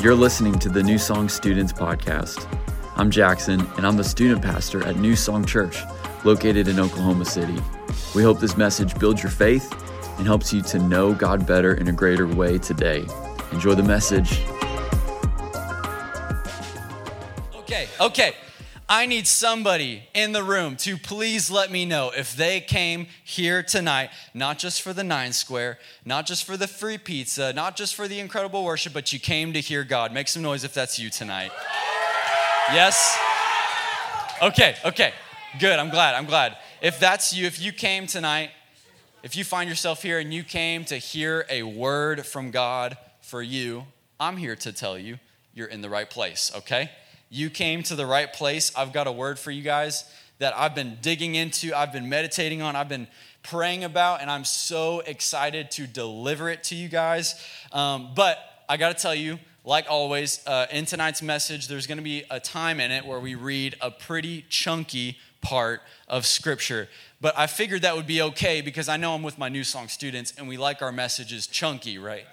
You're listening to the New Song Students Podcast. I'm Jackson, and I'm the student pastor at New Song Church, located in Oklahoma City. We hope this message builds your faith and helps you to know God better in a greater way today. Enjoy the message. Okay, okay. I need somebody in the room to please let me know if they came here tonight, not just for the nine square, not just for the free pizza, not just for the incredible worship, but you came to hear God. Make some noise if that's you tonight. Yes? Okay, okay. Good. I'm glad. I'm glad. If that's you, if you came tonight, if you find yourself here and you came to hear a word from God for you, I'm here to tell you you're in the right place, okay? You came to the right place. I've got a word for you guys that I've been digging into, I've been meditating on, I've been praying about, and I'm so excited to deliver it to you guys. Um, but I got to tell you, like always, uh, in tonight's message, there's going to be a time in it where we read a pretty chunky part of Scripture. But I figured that would be okay because I know I'm with my New Song students and we like our messages chunky, right?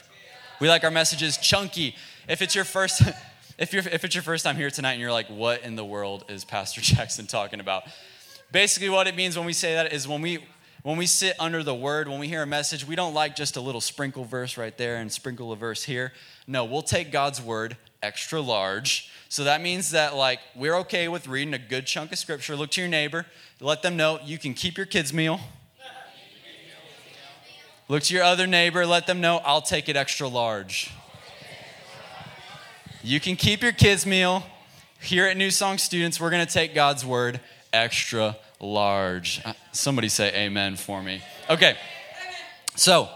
We like our messages chunky. If it's your first. If, you're, if it's your first time here tonight and you're like, what in the world is Pastor Jackson talking about? Basically, what it means when we say that is when we when we sit under the word, when we hear a message, we don't like just a little sprinkle verse right there and sprinkle a verse here. No, we'll take God's word extra large. So that means that like we're okay with reading a good chunk of scripture. Look to your neighbor, let them know you can keep your kids' meal. Look to your other neighbor, let them know I'll take it extra large. You can keep your kids' meal. Here at New Song Students, we're going to take God's word extra large. Uh, somebody say amen for me. Okay. So,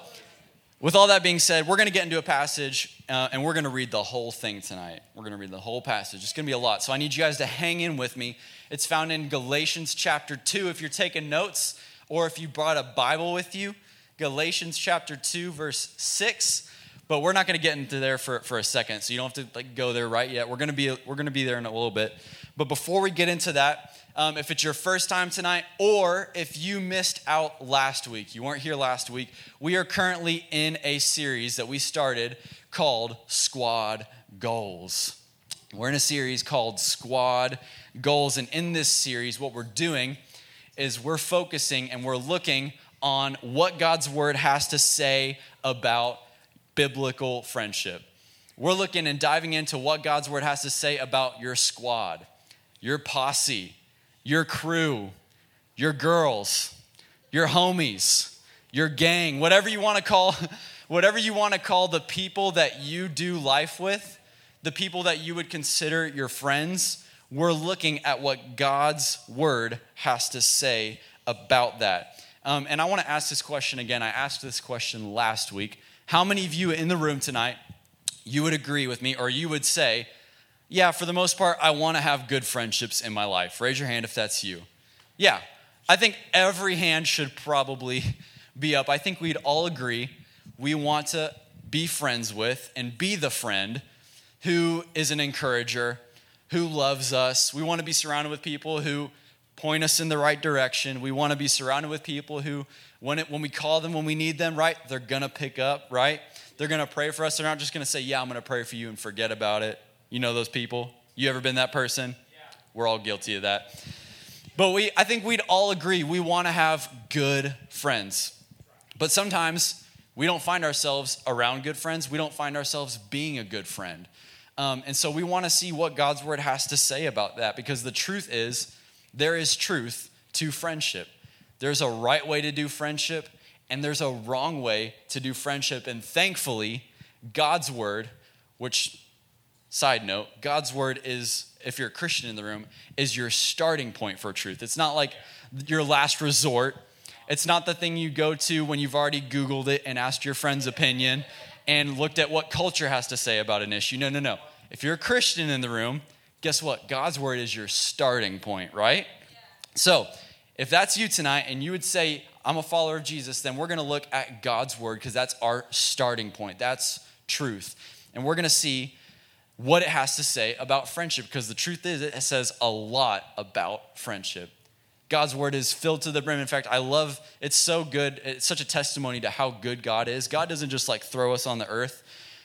with all that being said, we're going to get into a passage uh, and we're going to read the whole thing tonight. We're going to read the whole passage. It's going to be a lot. So, I need you guys to hang in with me. It's found in Galatians chapter 2. If you're taking notes or if you brought a Bible with you, Galatians chapter 2, verse 6 but we're not going to get into there for, for a second so you don't have to like go there right yet. We're going to be we're going to be there in a little bit. But before we get into that um, if it's your first time tonight or if you missed out last week you weren't here last week we are currently in a series that we started called squad goals. We're in a series called squad goals and in this series what we're doing is we're focusing and we're looking on what god's word has to say about biblical friendship. We're looking and diving into what God's word has to say about your squad, your posse, your crew, your girls, your homies, your gang, whatever you want to call whatever you want to call the people that you do life with, the people that you would consider your friends. We're looking at what God's word has to say about that. Um, and I want to ask this question again. I asked this question last week. How many of you in the room tonight, you would agree with me, or you would say, yeah, for the most part, I want to have good friendships in my life? Raise your hand if that's you. Yeah, I think every hand should probably be up. I think we'd all agree we want to be friends with and be the friend who is an encourager, who loves us. We want to be surrounded with people who point us in the right direction. We want to be surrounded with people who when, it, when we call them when we need them, right, they're going to pick up, right? They're going to pray for us. They're not just going to say, Yeah, I'm going to pray for you and forget about it. You know those people? You ever been that person? Yeah. We're all guilty of that. But we, I think we'd all agree we want to have good friends. But sometimes we don't find ourselves around good friends. We don't find ourselves being a good friend. Um, and so we want to see what God's word has to say about that because the truth is, there is truth to friendship. There's a right way to do friendship, and there's a wrong way to do friendship. And thankfully, God's word, which, side note, God's word is, if you're a Christian in the room, is your starting point for truth. It's not like your last resort. It's not the thing you go to when you've already Googled it and asked your friend's opinion and looked at what culture has to say about an issue. No, no, no. If you're a Christian in the room, guess what? God's word is your starting point, right? So, if that's you tonight and you would say, I'm a follower of Jesus, then we're going to look at God's word because that's our starting point. That's truth. And we're going to see what it has to say about friendship because the truth is, it says a lot about friendship. God's word is filled to the brim. In fact, I love it's so good. It's such a testimony to how good God is. God doesn't just like throw us on the earth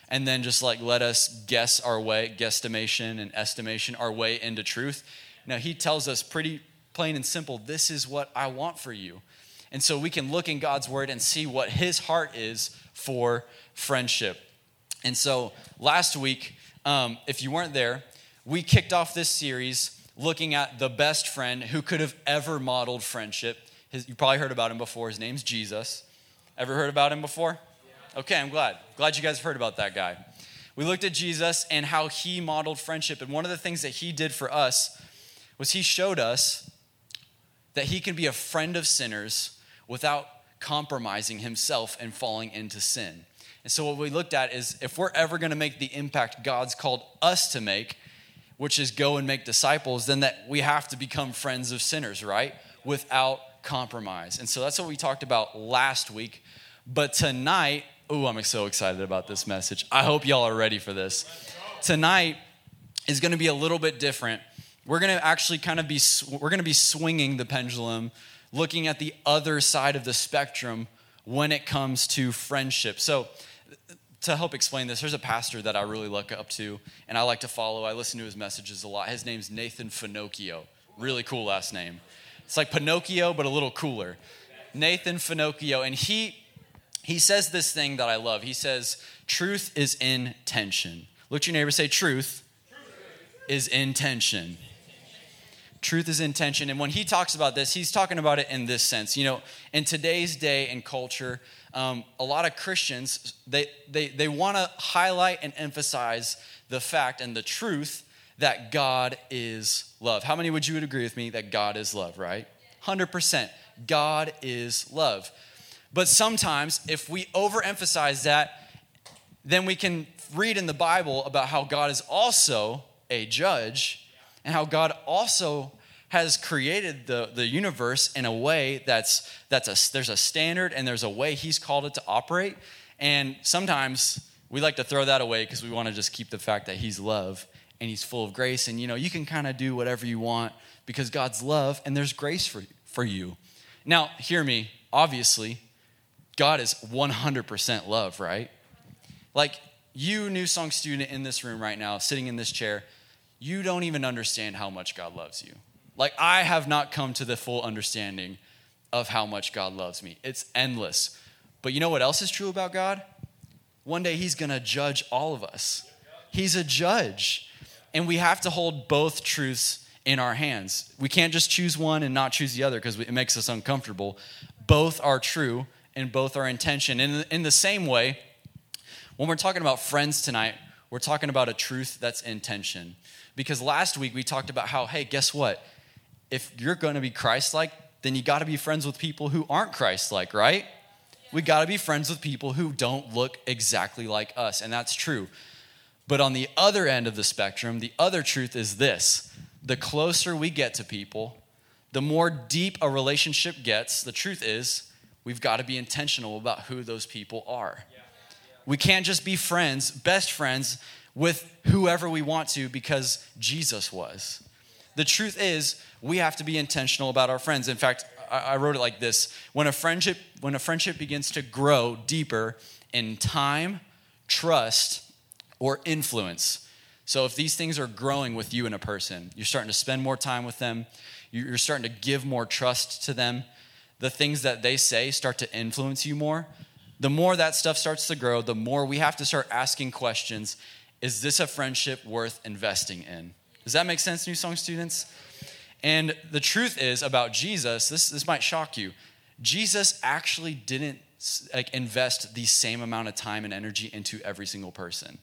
and then just like let us guess our way, guesstimation and estimation our way into truth. Now, he tells us pretty plain and simple this is what I want for you. And so we can look in God's word and see what his heart is for friendship. And so last week, um, if you weren't there, we kicked off this series looking at the best friend who could have ever modeled friendship. His, you probably heard about him before. His name's Jesus. Ever heard about him before? Okay, I'm glad. Glad you guys heard about that guy. We looked at Jesus and how he modeled friendship. And one of the things that he did for us was he showed us that he can be a friend of sinners without compromising himself and falling into sin. And so, what we looked at is if we're ever going to make the impact God's called us to make, which is go and make disciples, then that we have to become friends of sinners, right? Without compromise. And so that's what we talked about last week. But tonight, oh, I'm so excited about this message. I hope y'all are ready for this. Tonight is going to be a little bit different. We're going to actually kind of be we're going to be swinging the pendulum, looking at the other side of the spectrum when it comes to friendship. So, to help explain this, there's a pastor that I really look up to and I like to follow. I listen to his messages a lot. His name's Nathan Finochio. Really cool last name. It's like Pinocchio, but a little cooler. Nathan Finochio. And he he says this thing that I love. He says, truth is in tension. Look at your neighbor, say, truth, is in tension. Truth is in tension. And when he talks about this, he's talking about it in this sense. You know, in today's day and culture, um, a lot of Christians, they, they, they want to highlight and emphasize the fact and the truth that God is love. How many would you would agree with me that God is love, right? 100%. God is love. But sometimes, if we overemphasize that, then we can read in the Bible about how God is also a judge and how God also has created the, the universe in a way that's, that's a, there's a standard and there's a way he's called it to operate. And sometimes we like to throw that away because we want to just keep the fact that he's love and he's full of grace. And you know, you can kind of do whatever you want because God's love and there's grace for, for you. Now, hear me, obviously, God is 100% love, right? Like, you, New Song student in this room right now, sitting in this chair, you don't even understand how much God loves you. Like, I have not come to the full understanding of how much God loves me. It's endless. But you know what else is true about God? One day He's gonna judge all of us. He's a judge. And we have to hold both truths in our hands. We can't just choose one and not choose the other because it makes us uncomfortable. Both are true and both are intention. And in the same way, when we're talking about friends tonight, we're talking about a truth that's intention. Because last week we talked about how, hey, guess what? If you're going to be Christ like, then you got to be friends with people who aren't Christ like, right? We got to be friends with people who don't look exactly like us, and that's true. But on the other end of the spectrum, the other truth is this the closer we get to people, the more deep a relationship gets, the truth is, we've got to be intentional about who those people are. We can't just be friends, best friends, with whoever we want to because Jesus was. The truth is, we have to be intentional about our friends. In fact, I wrote it like this when a friendship when a friendship begins to grow deeper in time trust or influence so if these things are growing with you in a person you're starting to spend more time with them you're starting to give more trust to them the things that they say start to influence you more, the more that stuff starts to grow, the more we have to start asking questions Is this a friendship worth investing in? Does that make sense, New Song students? And the truth is about Jesus, this, this might shock you. Jesus actually didn't like invest the same amount of time and energy into every single person.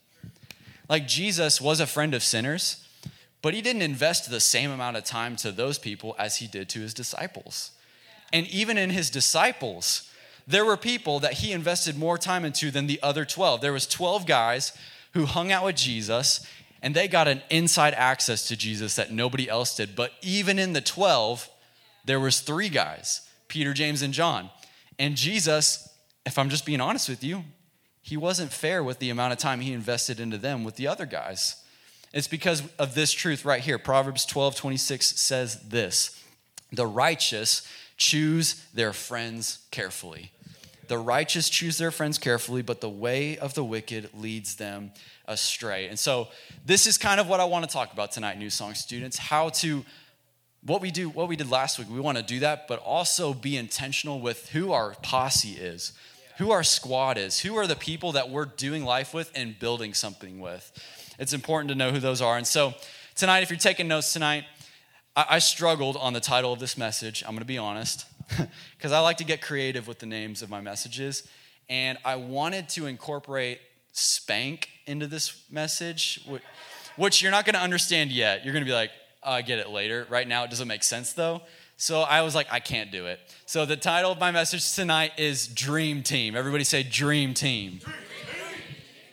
Like Jesus was a friend of sinners, but he didn't invest the same amount of time to those people as he did to his disciples. And even in his disciples, there were people that he invested more time into than the other 12. There was 12 guys who hung out with Jesus and they got an inside access to Jesus that nobody else did. But even in the 12, there was three guys, Peter, James and John. And Jesus, if I'm just being honest with you, he wasn't fair with the amount of time he invested into them with the other guys. It's because of this truth right here. Proverbs 12, 26 says this The righteous choose their friends carefully. The righteous choose their friends carefully, but the way of the wicked leads them astray. And so, this is kind of what I want to talk about tonight, New Song students how to what we do what we did last week we want to do that but also be intentional with who our posse is who our squad is who are the people that we're doing life with and building something with it's important to know who those are and so tonight if you're taking notes tonight i, I struggled on the title of this message i'm going to be honest because i like to get creative with the names of my messages and i wanted to incorporate spank into this message which you're not going to understand yet you're going to be like I get it later. Right now, it doesn't make sense though. So I was like, I can't do it. So the title of my message tonight is Dream Team. Everybody say Dream Team.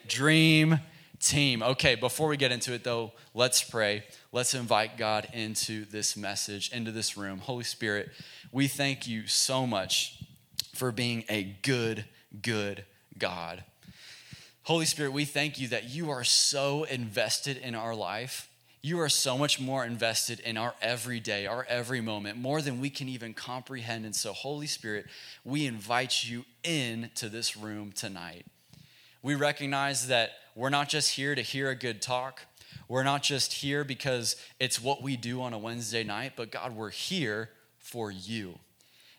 Dream Team. Okay, before we get into it though, let's pray. Let's invite God into this message, into this room. Holy Spirit, we thank you so much for being a good, good God. Holy Spirit, we thank you that you are so invested in our life you are so much more invested in our everyday, our every moment, more than we can even comprehend. And so, Holy Spirit, we invite you in to this room tonight. We recognize that we're not just here to hear a good talk. We're not just here because it's what we do on a Wednesday night, but God, we're here for you.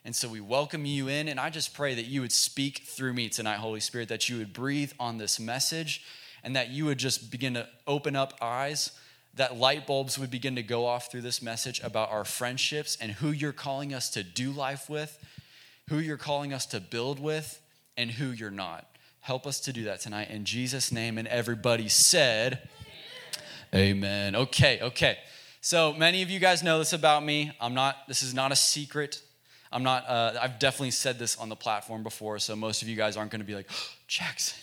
And so we welcome you in, and I just pray that you would speak through me tonight, Holy Spirit, that you would breathe on this message, and that you would just begin to open up eyes that light bulbs would begin to go off through this message about our friendships and who you're calling us to do life with, who you're calling us to build with, and who you're not. Help us to do that tonight in Jesus' name. And everybody said, Amen. Okay, okay. So many of you guys know this about me. I'm not, this is not a secret. I'm not, uh, I've definitely said this on the platform before, so most of you guys aren't to be like, oh, Jackson.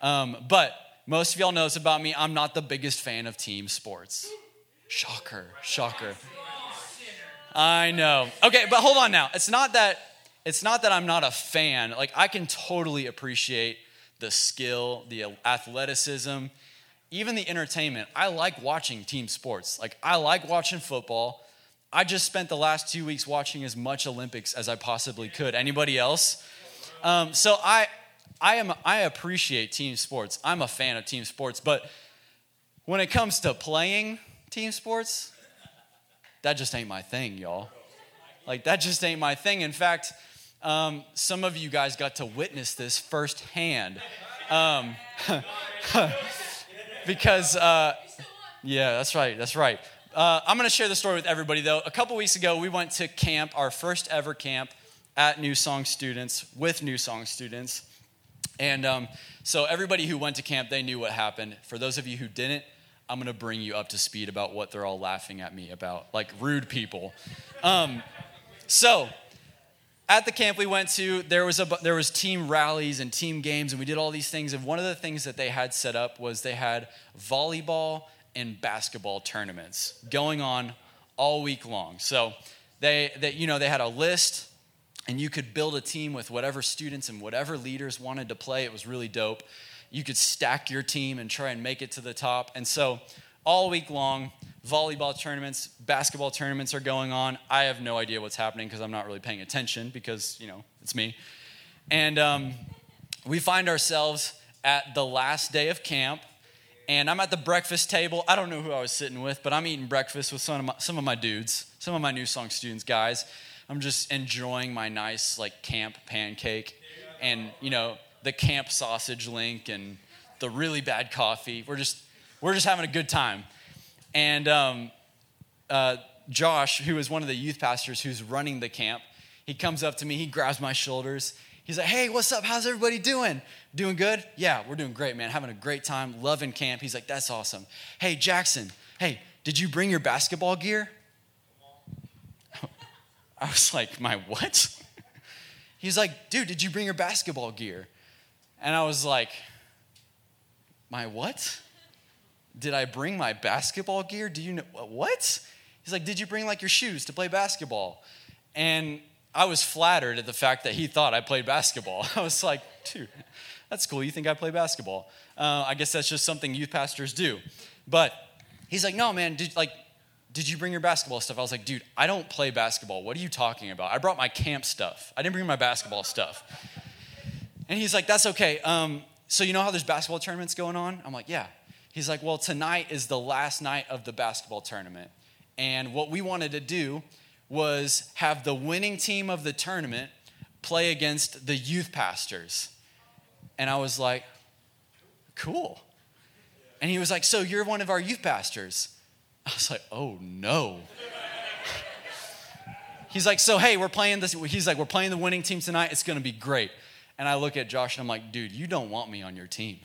Um, but most of y'all knows about me, I'm not the biggest fan of team sports. Shocker, shocker. I know. Okay, but hold on now. It's not that it's not that I'm not a fan. Like I can totally appreciate the skill, the athleticism, even the entertainment. I like watching team sports. Like I like watching football. I just spent the last two weeks watching as much Olympics as I possibly could. Anybody else? Um, so I I am I appreciate team sports. I'm a fan of team sports, but when it comes to playing team sports, that just ain't my thing, y'all. Like that just ain't my thing. In fact, um, some of you guys got to witness this firsthand. Um, because, uh, yeah, that's right, that's right. Uh, I'm going to share the story with everybody, though. A couple weeks ago, we went to camp, our first ever camp at New Song students, with New Song students. And um, so everybody who went to camp, they knew what happened. For those of you who didn't, I'm going to bring you up to speed about what they're all laughing at me about, like rude people. Um, so at the camp we went to, there was, a, there was team rallies and team games, and we did all these things. And one of the things that they had set up was they had volleyball and basketball tournaments going on all week long. So they, they you know, they had a list and you could build a team with whatever students and whatever leaders wanted to play. It was really dope. You could stack your team and try and make it to the top. And so, all week long, volleyball tournaments, basketball tournaments are going on. I have no idea what's happening because I'm not really paying attention because, you know, it's me. And um, we find ourselves at the last day of camp, and I'm at the breakfast table. I don't know who I was sitting with, but I'm eating breakfast with some of my, some of my dudes, some of my New Song students, guys. I'm just enjoying my nice like camp pancake and you know the camp sausage link and the really bad coffee. We're just we're just having a good time. And um, uh, Josh, who is one of the youth pastors who's running the camp, he comes up to me. He grabs my shoulders. He's like, "Hey, what's up? How's everybody doing? Doing good? Yeah, we're doing great, man. Having a great time. Loving camp." He's like, "That's awesome. Hey, Jackson. Hey, did you bring your basketball gear?" I was like, My what? He's like, Dude, did you bring your basketball gear? And I was like, My what? Did I bring my basketball gear? Do you know what? He's like, Did you bring like your shoes to play basketball? And I was flattered at the fact that he thought I played basketball. I was like, Dude, that's cool. You think I play basketball? Uh, I guess that's just something youth pastors do. But he's like, No, man, did, like, did you bring your basketball stuff? I was like, dude, I don't play basketball. What are you talking about? I brought my camp stuff. I didn't bring my basketball stuff. And he's like, That's okay. Um, so, you know how there's basketball tournaments going on? I'm like, Yeah. He's like, Well, tonight is the last night of the basketball tournament. And what we wanted to do was have the winning team of the tournament play against the youth pastors. And I was like, Cool. And he was like, So you're one of our youth pastors? I was like, Oh no. He's like, So hey, we're playing this. He's like, We're playing the winning team tonight. It's going to be great. And I look at Josh and I'm like, Dude, you don't want me on your team.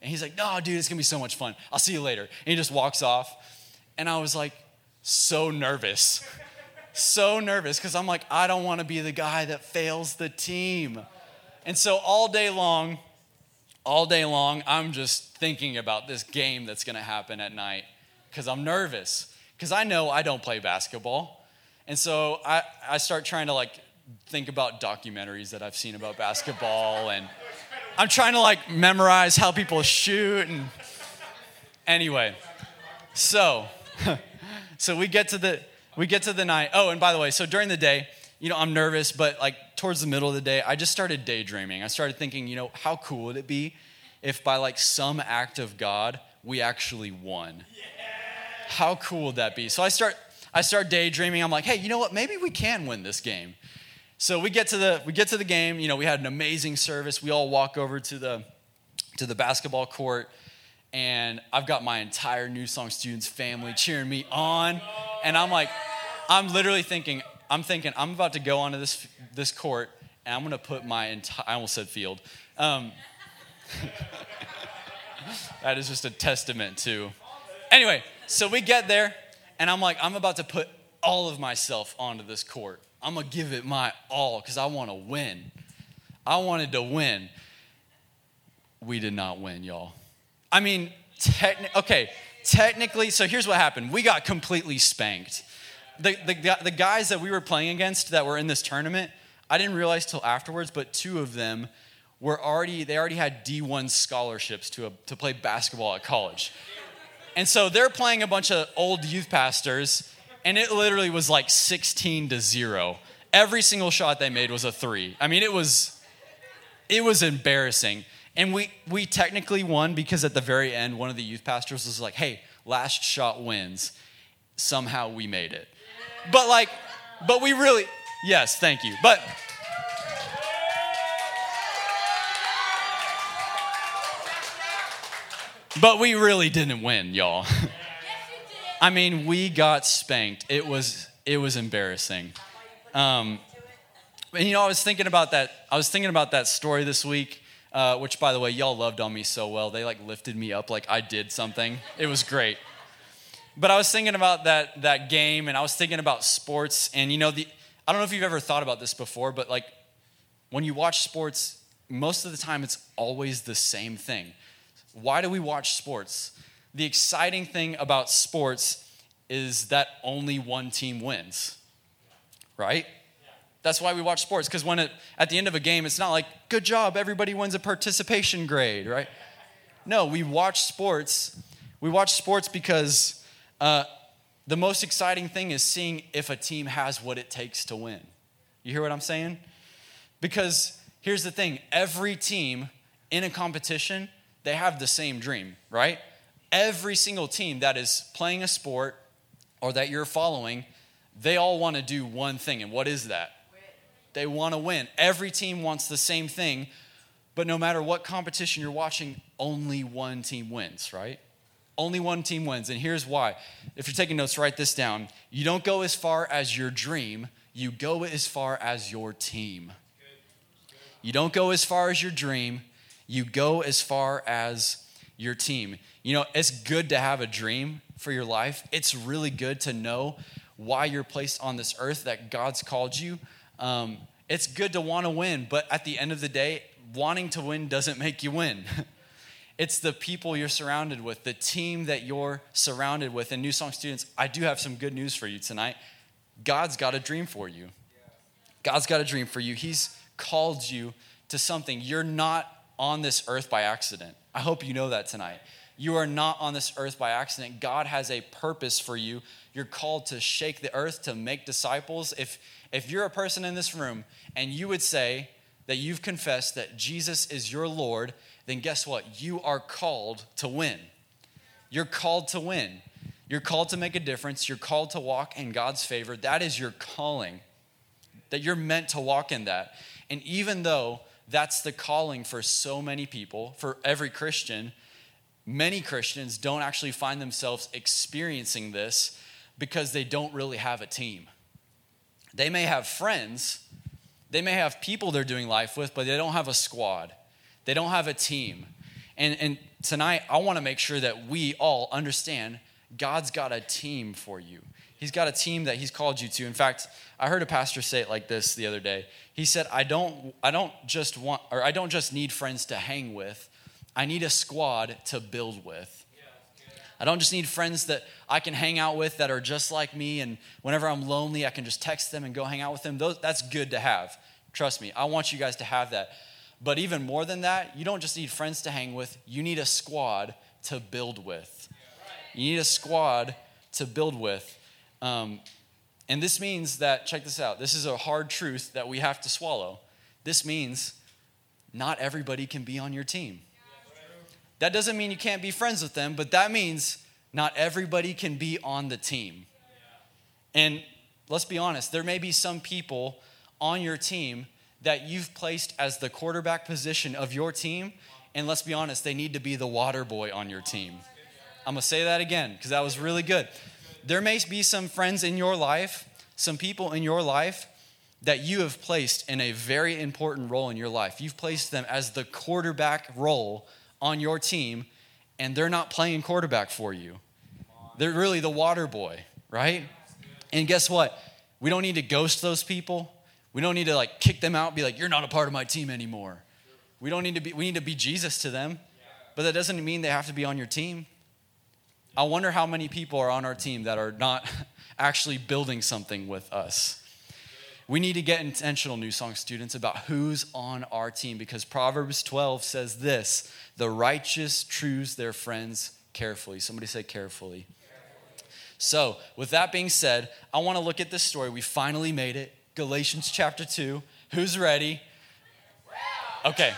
And he's like, No, dude, it's to be so much fun. I'll see you later. And he just walks off. And I was like, So nervous. So nervous because I'm like, I don't want to be the guy that fails the team. And so all day long, all day long, I'm just thinking about this game that's to happen at night because I'm nervous because I know I don't play basketball. And so I, I start trying to like think about documentaries that I've seen about basketball and I'm trying to like memorize how people shoot and anyway. So so we get to the we get to the night. Oh, and by the way, so during the day, you know, I'm nervous, but like towards the middle of the day, I just started daydreaming. I started thinking, you know, how cool would it be if by like some act of God, we actually won? How cool would that be? So I start I start daydreaming. I'm like, hey, you know what? Maybe we can win this game. So we get to the we get to the game. You know, we had an amazing service. We all walk over to the to the basketball court, and I've got my entire New Song Students family cheering me on, and I'm like, I'm literally thinking, I'm thinking, I'm about to go onto this this court, and I'm gonna put my entire I almost said field. Um, that is just a testament to. Anyway, so we get there, and I'm like, I'm about to put all of myself onto this court. I'm gonna give it my all because I want to win. I wanted to win. We did not win, y'all. I mean, techni- okay, technically, so here's what happened. We got completely spanked. The, the, the guys that we were playing against that were in this tournament, I didn't realize till afterwards, but two of them were already, they already had D1 scholarships to, a, to play basketball at college. And so they're playing a bunch of old youth pastors, and it literally was like 16 to 0. Every single shot they made was a three. I mean, it was it was embarrassing. And we we technically won because at the very end, one of the youth pastors was like, hey, last shot wins. Somehow we made it. But like, but we really, yes, thank you. But But we really didn't win, y'all. I mean, we got spanked. It was it was embarrassing. Um, and you know, I was thinking about that. I was thinking about that story this week, uh, which, by the way, y'all loved on me so well. They like lifted me up like I did something. It was great. But I was thinking about that that game, and I was thinking about sports. And you know, the I don't know if you've ever thought about this before, but like when you watch sports, most of the time it's always the same thing. Why do we watch sports? The exciting thing about sports is that only one team wins, right? That's why we watch sports, because when it, at the end of a game, it's not like, good job, everybody wins a participation grade, right? No, we watch sports. We watch sports because uh, the most exciting thing is seeing if a team has what it takes to win. You hear what I'm saying? Because here's the thing every team in a competition they have the same dream, right? Every single team that is playing a sport or that you're following, they all want to do one thing. And what is that? They want to win. Every team wants the same thing, but no matter what competition you're watching, only one team wins, right? Only one team wins. And here's why. If you're taking notes, write this down. You don't go as far as your dream, you go as far as your team. You don't go as far as your dream, you go as far as your team. You know, it's good to have a dream for your life. It's really good to know why you're placed on this earth, that God's called you. Um, it's good to want to win, but at the end of the day, wanting to win doesn't make you win. it's the people you're surrounded with, the team that you're surrounded with. And New Song students, I do have some good news for you tonight. God's got a dream for you. God's got a dream for you. He's called you to something. You're not on this earth by accident. I hope you know that tonight. You are not on this earth by accident. God has a purpose for you. You're called to shake the earth, to make disciples. If, if you're a person in this room and you would say, that you've confessed that Jesus is your Lord, then guess what? You are called to win. You're called to win. You're called to make a difference. You're called to walk in God's favor. That is your calling, that you're meant to walk in that. And even though that's the calling for so many people, for every Christian, many Christians don't actually find themselves experiencing this because they don't really have a team. They may have friends, they may have people they're doing life with, but they don't have a squad. They don't have a team. And, and tonight, I want to make sure that we all understand God's got a team for you. He's got a team that He's called you to. In fact, I heard a pastor say it like this the other day. He said, I don't, I don't just want, or I don't just need friends to hang with, I need a squad to build with. I don't just need friends that I can hang out with that are just like me, and whenever I'm lonely, I can just text them and go hang out with them. Those, that's good to have. Trust me, I want you guys to have that. But even more than that, you don't just need friends to hang with, you need a squad to build with. You need a squad to build with. Um, and this means that, check this out, this is a hard truth that we have to swallow. This means not everybody can be on your team. That doesn't mean you can't be friends with them, but that means not everybody can be on the team. And let's be honest, there may be some people on your team that you've placed as the quarterback position of your team. And let's be honest, they need to be the water boy on your team. I'm gonna say that again because that was really good. There may be some friends in your life, some people in your life that you have placed in a very important role in your life. You've placed them as the quarterback role on your team, and they're not playing quarterback for you. They're really the water boy, right? And guess what? We don't need to ghost those people. We don't need to like kick them out, be like, you're not a part of my team anymore. We don't need to be, we need to be Jesus to them. But that doesn't mean they have to be on your team. I wonder how many people are on our team that are not actually building something with us. We need to get intentional, New Song students, about who's on our team because Proverbs 12 says this the righteous choose their friends carefully. Somebody say carefully. So, with that being said, I want to look at this story. We finally made it. Galatians chapter 2. Who's ready? Okay.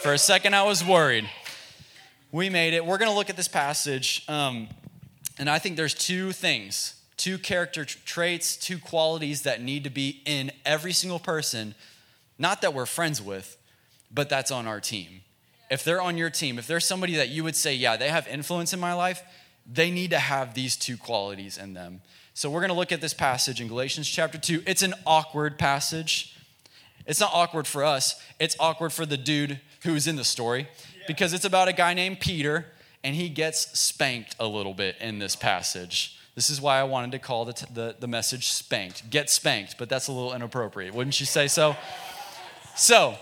For a second, I was worried. We made it. We're going to look at this passage. Um, and I think there's two things, two character traits, two qualities that need to be in every single person, not that we're friends with, but that's on our team. If they're on your team, if there's somebody that you would say, yeah, they have influence in my life, they need to have these two qualities in them. So we're going to look at this passage in Galatians chapter 2. It's an awkward passage. It's not awkward for us, it's awkward for the dude who's in the story because it's about a guy named Peter and he gets spanked a little bit in this passage. This is why I wanted to call the, t- the, the message spanked. Get spanked, but that's a little inappropriate. Wouldn't you say so? So,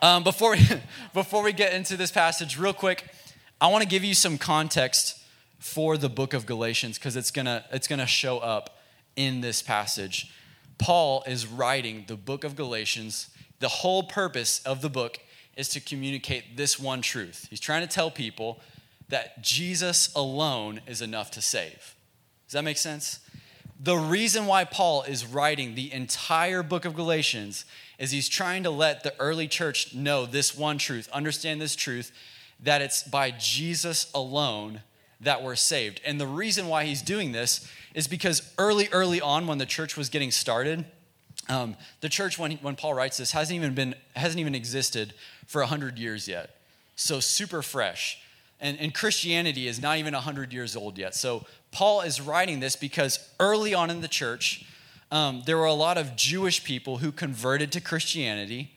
um, before, we, before we get into this passage, real quick, I want to give you some context for the book of Galatians because it's gonna it's gonna show up in this passage. Paul is writing the book of Galatians. The whole purpose of the book is to communicate this one truth. He's trying to tell people that Jesus alone is enough to save. Does that make sense? The reason why Paul is writing the entire book of Galatians is he's trying to let the early church know this one truth, understand this truth, that it's by Jesus alone that we're saved. And the reason why he's doing this is because early, early on, when the church was getting started, um, the church, when, when Paul writes this, hasn't even been hasn't even existed for hundred years yet. So super fresh, and, and Christianity is not even hundred years old yet. So Paul is writing this because early on in the church, um, there were a lot of Jewish people who converted to Christianity,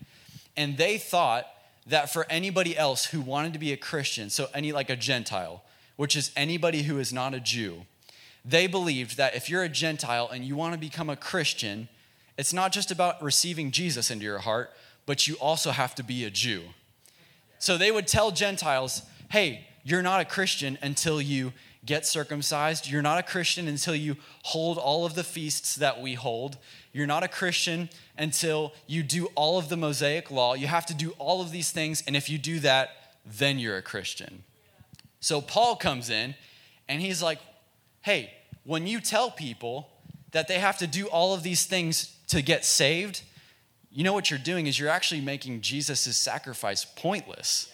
and they thought that for anybody else who wanted to be a Christian, so any like a Gentile, which is anybody who is not a Jew, they believed that if you're a Gentile and you want to become a Christian, it's not just about receiving Jesus into your heart, but you also have to be a Jew. So they would tell Gentiles, hey, you're not a Christian until you get circumcised. You're not a Christian until you hold all of the feasts that we hold. You're not a Christian until you do all of the Mosaic law. You have to do all of these things, and if you do that, then you're a Christian. So Paul comes in and he's like, hey, when you tell people that they have to do all of these things to get saved, you know what you're doing is you're actually making Jesus' sacrifice pointless.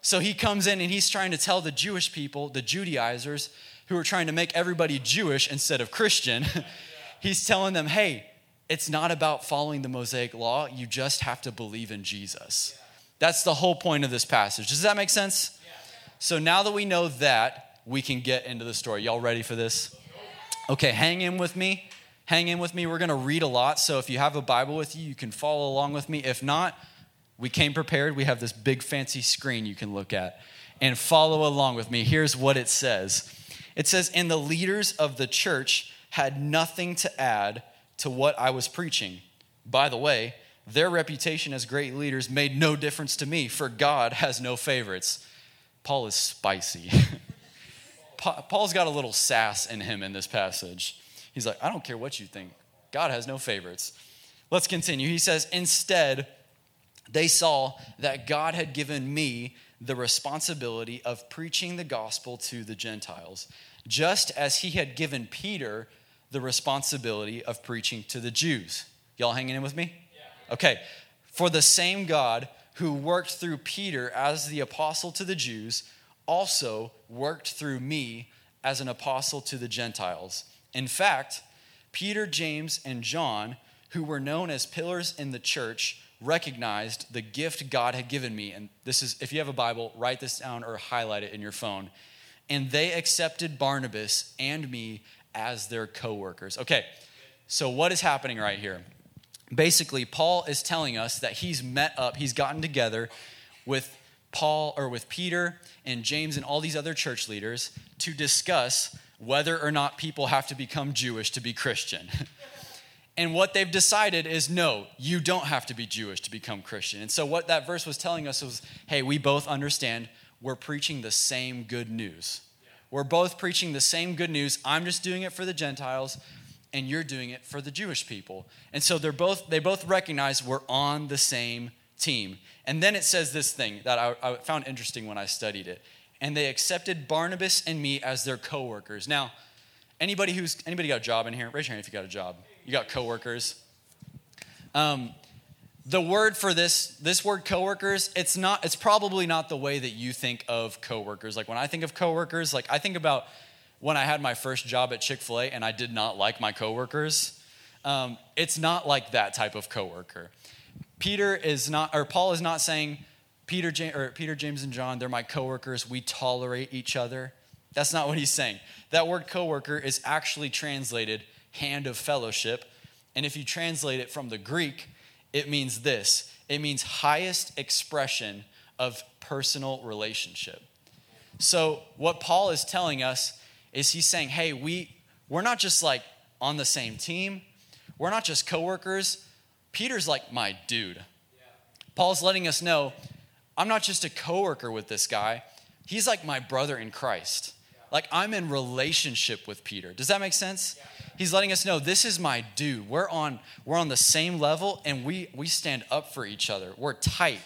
So he comes in and he's trying to tell the Jewish people, the Judaizers, who are trying to make everybody Jewish instead of Christian, he's telling them, hey, it's not about following the Mosaic law. You just have to believe in Jesus. That's the whole point of this passage. Does that make sense? So now that we know that, we can get into the story. Y'all ready for this? Okay, hang in with me. Hang in with me. We're going to read a lot. So if you have a Bible with you, you can follow along with me. If not, we came prepared. We have this big fancy screen you can look at and follow along with me. Here's what it says it says, And the leaders of the church had nothing to add to what I was preaching. By the way, their reputation as great leaders made no difference to me, for God has no favorites. Paul is spicy. Paul's got a little sass in him in this passage. He's like, I don't care what you think, God has no favorites. Let's continue. He says, Instead, they saw that God had given me the responsibility of preaching the gospel to the Gentiles, just as he had given Peter the responsibility of preaching to the Jews. Y'all hanging in with me? Yeah. Okay. For the same God who worked through Peter as the apostle to the Jews also worked through me as an apostle to the Gentiles. In fact, Peter, James, and John, who were known as pillars in the church, recognized the gift God had given me. And this is, if you have a Bible, write this down or highlight it in your phone. And they accepted Barnabas and me as their co workers. Okay, so what is happening right here? Basically, Paul is telling us that he's met up, he's gotten together with Paul or with Peter and James and all these other church leaders to discuss whether or not people have to become Jewish to be Christian. And what they've decided is no, you don't have to be Jewish to become Christian. And so, what that verse was telling us was hey, we both understand we're preaching the same good news. We're both preaching the same good news. I'm just doing it for the Gentiles, and you're doing it for the Jewish people. And so, they're both, they both recognize we're on the same team. And then it says this thing that I, I found interesting when I studied it. And they accepted Barnabas and me as their co workers. Now, anybody who's anybody got a job in here? Raise your hand if you got a job you got coworkers. Um, the word for this this word coworkers it's not it's probably not the way that you think of coworkers like when i think of coworkers like i think about when i had my first job at chick-fil-a and i did not like my coworkers um, it's not like that type of coworker peter is not or paul is not saying peter james, or peter james and john they're my coworkers we tolerate each other that's not what he's saying that word coworker is actually translated hand of fellowship. And if you translate it from the Greek, it means this it means highest expression of personal relationship. So, what Paul is telling us is he's saying, hey, we, we're not just like on the same team, we're not just coworkers. Peter's like my dude. Yeah. Paul's letting us know I'm not just a coworker with this guy, he's like my brother in Christ. Like I'm in relationship with Peter. Does that make sense? He's letting us know this is my dude. We're on, we're on the same level and we, we stand up for each other. We're tight.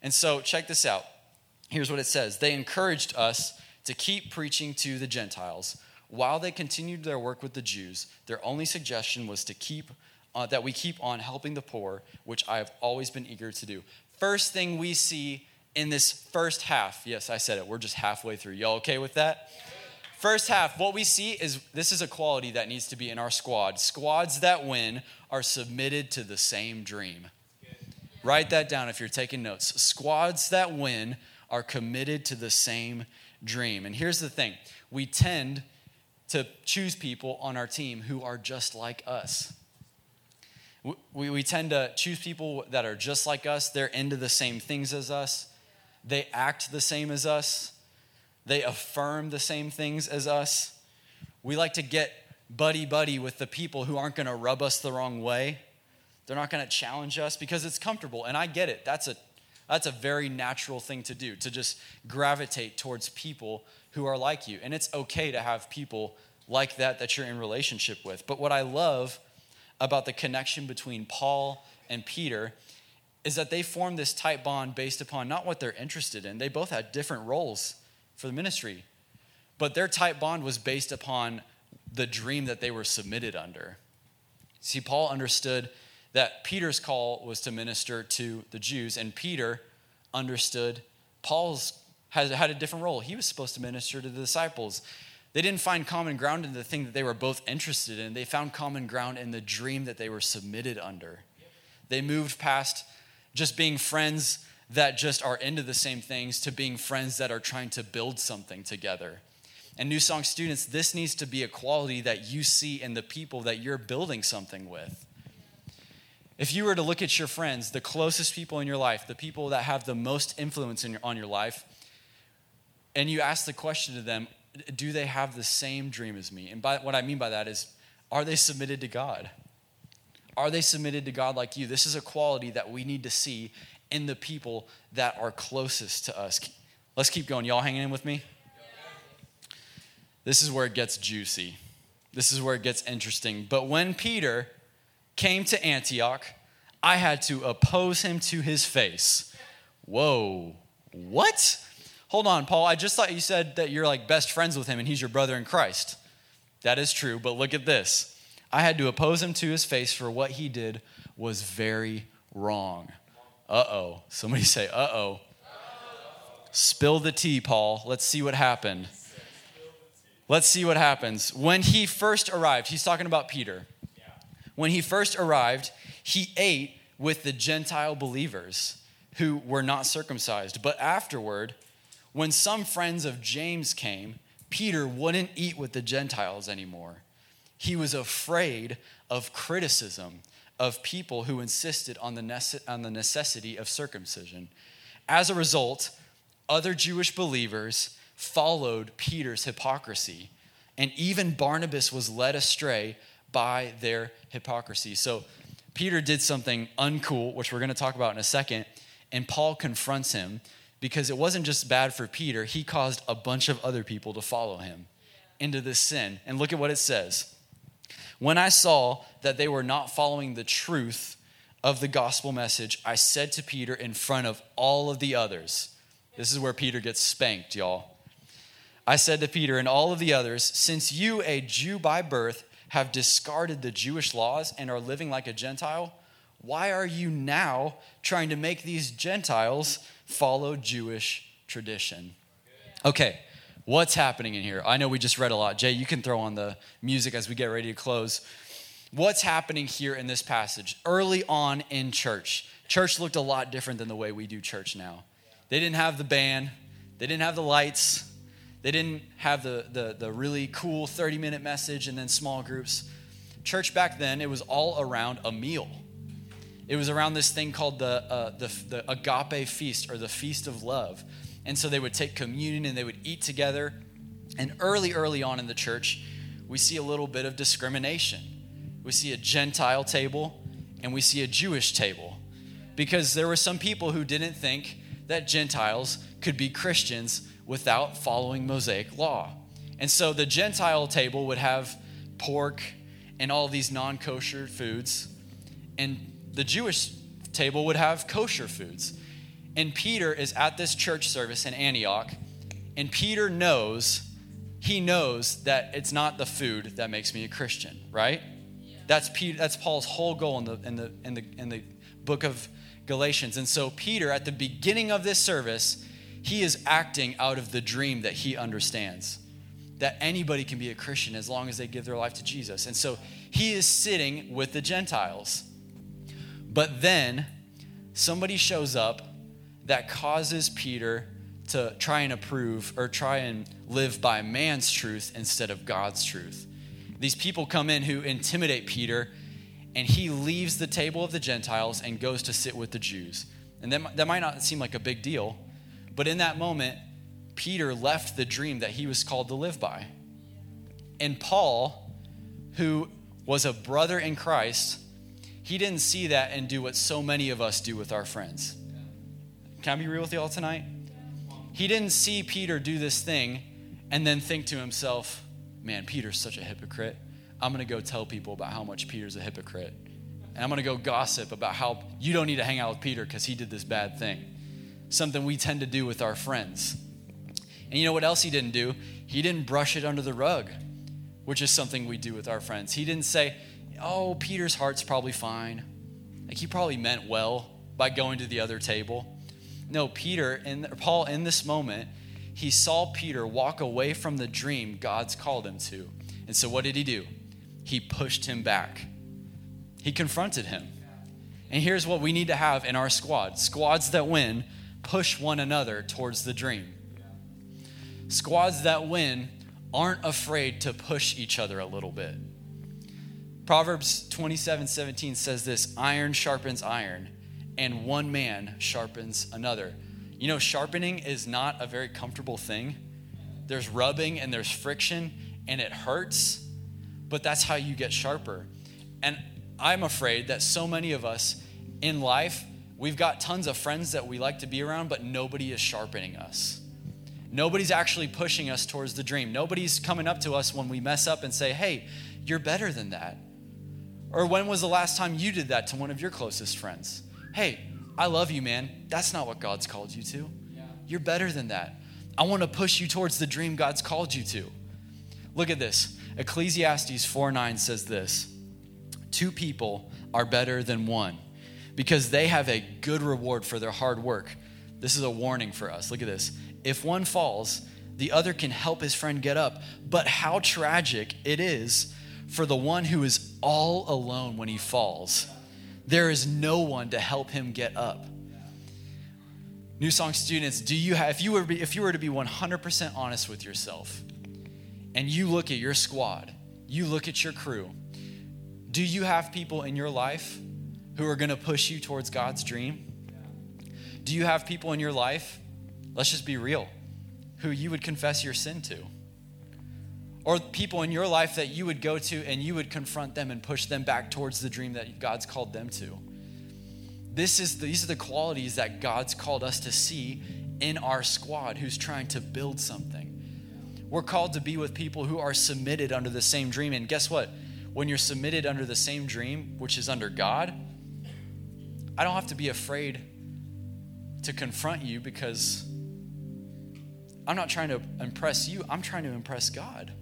And so, check this out. Here's what it says They encouraged us to keep preaching to the Gentiles. While they continued their work with the Jews, their only suggestion was to keep uh, that we keep on helping the poor, which I have always been eager to do. First thing we see in this first half, yes, I said it, we're just halfway through. Y'all okay with that? First half, what we see is this is a quality that needs to be in our squad. Squads that win are submitted to the same dream. Write that down if you're taking notes. Squads that win are committed to the same dream. And here's the thing we tend to choose people on our team who are just like us. We, we tend to choose people that are just like us. They're into the same things as us, they act the same as us they affirm the same things as us. We like to get buddy buddy with the people who aren't going to rub us the wrong way. They're not going to challenge us because it's comfortable. And I get it. That's a that's a very natural thing to do to just gravitate towards people who are like you. And it's okay to have people like that that you're in relationship with. But what I love about the connection between Paul and Peter is that they form this tight bond based upon not what they're interested in. They both had different roles for the ministry. But their tight bond was based upon the dream that they were submitted under. See, Paul understood that Peter's call was to minister to the Jews, and Peter understood Paul's had, had a different role. He was supposed to minister to the disciples. They didn't find common ground in the thing that they were both interested in. They found common ground in the dream that they were submitted under. They moved past just being friends that just are into the same things to being friends that are trying to build something together. And New Song students, this needs to be a quality that you see in the people that you're building something with. If you were to look at your friends, the closest people in your life, the people that have the most influence in your, on your life, and you ask the question to them, do they have the same dream as me? And by, what I mean by that is, are they submitted to God? Are they submitted to God like you? This is a quality that we need to see in the people that are closest to us. Let's keep going. Y'all hanging in with me? This is where it gets juicy. This is where it gets interesting. But when Peter came to Antioch, I had to oppose him to his face. Whoa, what? Hold on, Paul. I just thought you said that you're like best friends with him and he's your brother in Christ. That is true, but look at this. I had to oppose him to his face for what he did was very wrong. Uh oh. Somebody say, uh oh. Spill the tea, Paul. Let's see what happened. Let's see what happens. When he first arrived, he's talking about Peter. When he first arrived, he ate with the Gentile believers who were not circumcised. But afterward, when some friends of James came, Peter wouldn't eat with the Gentiles anymore. He was afraid of criticism of people who insisted on the, on the necessity of circumcision. As a result, other Jewish believers followed Peter's hypocrisy, and even Barnabas was led astray by their hypocrisy. So, Peter did something uncool, which we're going to talk about in a second, and Paul confronts him because it wasn't just bad for Peter, he caused a bunch of other people to follow him into this sin. And look at what it says. When I saw that they were not following the truth of the gospel message, I said to Peter in front of all of the others, this is where Peter gets spanked, y'all. I said to Peter and all of the others, since you, a Jew by birth, have discarded the Jewish laws and are living like a Gentile, why are you now trying to make these Gentiles follow Jewish tradition? Okay, what's happening in here? I know we just read a lot. Jay, you can throw on the music as we get ready to close. What's happening here in this passage? Early on in church, church looked a lot different than the way we do church now. They didn't have the band, they didn't have the lights, they didn't have the, the, the really cool 30 minute message and then small groups. Church back then, it was all around a meal. It was around this thing called the, uh, the, the agape feast or the feast of love. And so they would take communion and they would eat together. And early, early on in the church, we see a little bit of discrimination. We see a Gentile table and we see a Jewish table because there were some people who didn't think that Gentiles could be Christians without following Mosaic law. And so the Gentile table would have pork and all these non kosher foods, and the Jewish table would have kosher foods. And Peter is at this church service in Antioch, and Peter knows, he knows that it's not the food that makes me a Christian, right? That's, Peter, that's Paul's whole goal in the, in, the, in, the, in the book of Galatians. And so, Peter, at the beginning of this service, he is acting out of the dream that he understands that anybody can be a Christian as long as they give their life to Jesus. And so he is sitting with the Gentiles. But then somebody shows up that causes Peter to try and approve or try and live by man's truth instead of God's truth. These people come in who intimidate Peter, and he leaves the table of the Gentiles and goes to sit with the Jews. And that, that might not seem like a big deal, but in that moment, Peter left the dream that he was called to live by. And Paul, who was a brother in Christ, he didn't see that and do what so many of us do with our friends. Can I be real with y'all tonight? He didn't see Peter do this thing and then think to himself, man, Peter's such a hypocrite. I'm going to go tell people about how much Peter's a hypocrite. And I'm going to go gossip about how you don't need to hang out with Peter because he did this bad thing something we tend to do with our friends. And you know what else he didn't do? He didn't brush it under the rug, which is something we do with our friends. He didn't say, Oh, Peter's heart's probably fine. Like he probably meant well by going to the other table. No, Peter and Paul in this moment, he saw Peter walk away from the dream God's called him to. And so what did he do? He pushed him back. He confronted him. And here's what we need to have in our squad squads that win push one another towards the dream. Squads that win aren't afraid to push each other a little bit. Proverbs 27 17 says this iron sharpens iron, and one man sharpens another. You know, sharpening is not a very comfortable thing. There's rubbing and there's friction, and it hurts, but that's how you get sharper. And I'm afraid that so many of us in life, we've got tons of friends that we like to be around, but nobody is sharpening us. Nobody's actually pushing us towards the dream. Nobody's coming up to us when we mess up and say, hey, you're better than that. Or when was the last time you did that to one of your closest friends? Hey, I love you, man. That's not what God's called you to. You're better than that. I want to push you towards the dream God's called you to. Look at this. Ecclesiastes 4 9 says this Two people are better than one because they have a good reward for their hard work. This is a warning for us. Look at this. If one falls, the other can help his friend get up. But how tragic it is for the one who is all alone when he falls. There is no one to help him get up. New Song students, do you have if you were if you were to be 100% honest with yourself and you look at your squad, you look at your crew, do you have people in your life who are going to push you towards God's dream? Do you have people in your life, let's just be real, who you would confess your sin to? Or people in your life that you would go to and you would confront them and push them back towards the dream that God's called them to? This is these are the qualities that God's called us to see in our squad who's trying to build something. We're called to be with people who are submitted under the same dream. And guess what? When you're submitted under the same dream, which is under God, I don't have to be afraid to confront you because I'm not trying to impress you, I'm trying to impress God.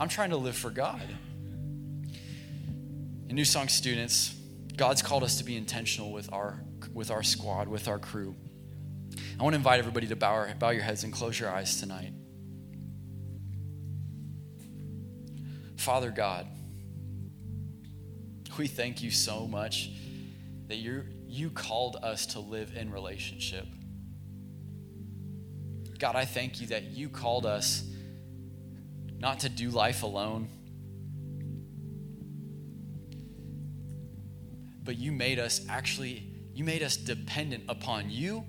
I'm trying to live for God. And New Song students, God's called us to be intentional with our with our squad, with our crew. I want to invite everybody to bow, our, bow your heads and close your eyes tonight. Father God, we thank you so much that you you called us to live in relationship. God, I thank you that you called us not to do life alone, but you made us actually, you made us dependent upon you,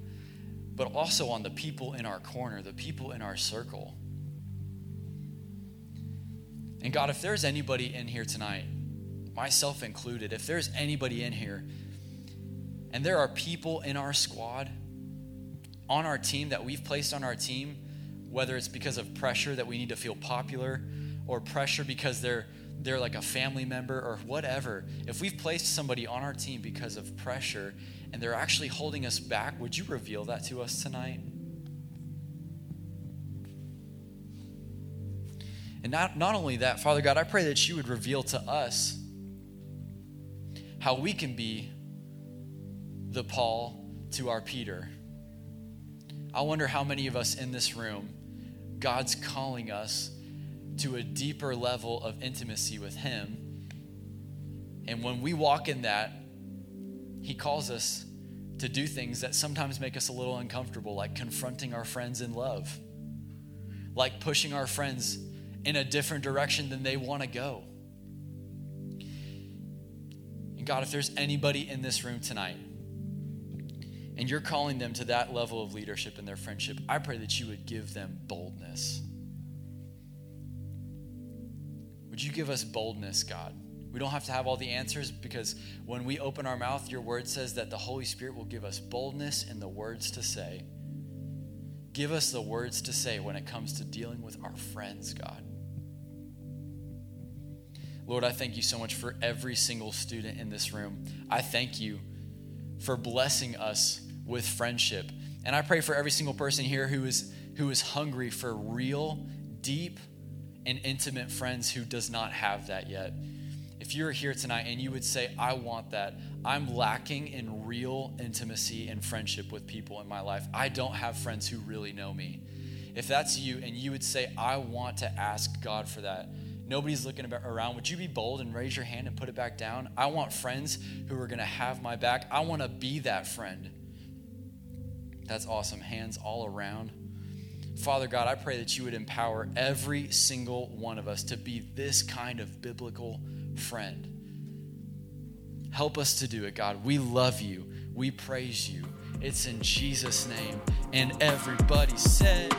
but also on the people in our corner, the people in our circle. And God, if there's anybody in here tonight, myself included, if there's anybody in here, and there are people in our squad, on our team that we've placed on our team, whether it's because of pressure that we need to feel popular or pressure because they're they're like a family member or whatever. If we've placed somebody on our team because of pressure and they're actually holding us back, would you reveal that to us tonight? And not, not only that, Father God, I pray that you would reveal to us how we can be the Paul to our Peter. I wonder how many of us in this room, God's calling us to a deeper level of intimacy with Him. And when we walk in that, He calls us to do things that sometimes make us a little uncomfortable, like confronting our friends in love, like pushing our friends in a different direction than they want to go. And God, if there's anybody in this room tonight and you're calling them to that level of leadership in their friendship, I pray that you would give them boldness. Would you give us boldness, God? We don't have to have all the answers because when we open our mouth, your word says that the Holy Spirit will give us boldness in the words to say. Give us the words to say when it comes to dealing with our friends, God. Lord, I thank you so much for every single student in this room. I thank you for blessing us with friendship. And I pray for every single person here who is who is hungry for real, deep, and intimate friends who does not have that yet. if you're here tonight and you would say, I want that, I'm lacking in real intimacy and friendship with people in my life. I don't have friends who really know me. If that's you and you would say, I want to ask God for that, nobody's looking around, would you be bold and raise your hand and put it back down? I want friends who are going to have my back. I want to be that friend. That's awesome. Hands all around. Father God, I pray that you would empower every single one of us to be this kind of biblical friend. Help us to do it, God. We love you. We praise you. It's in Jesus' name. And everybody said,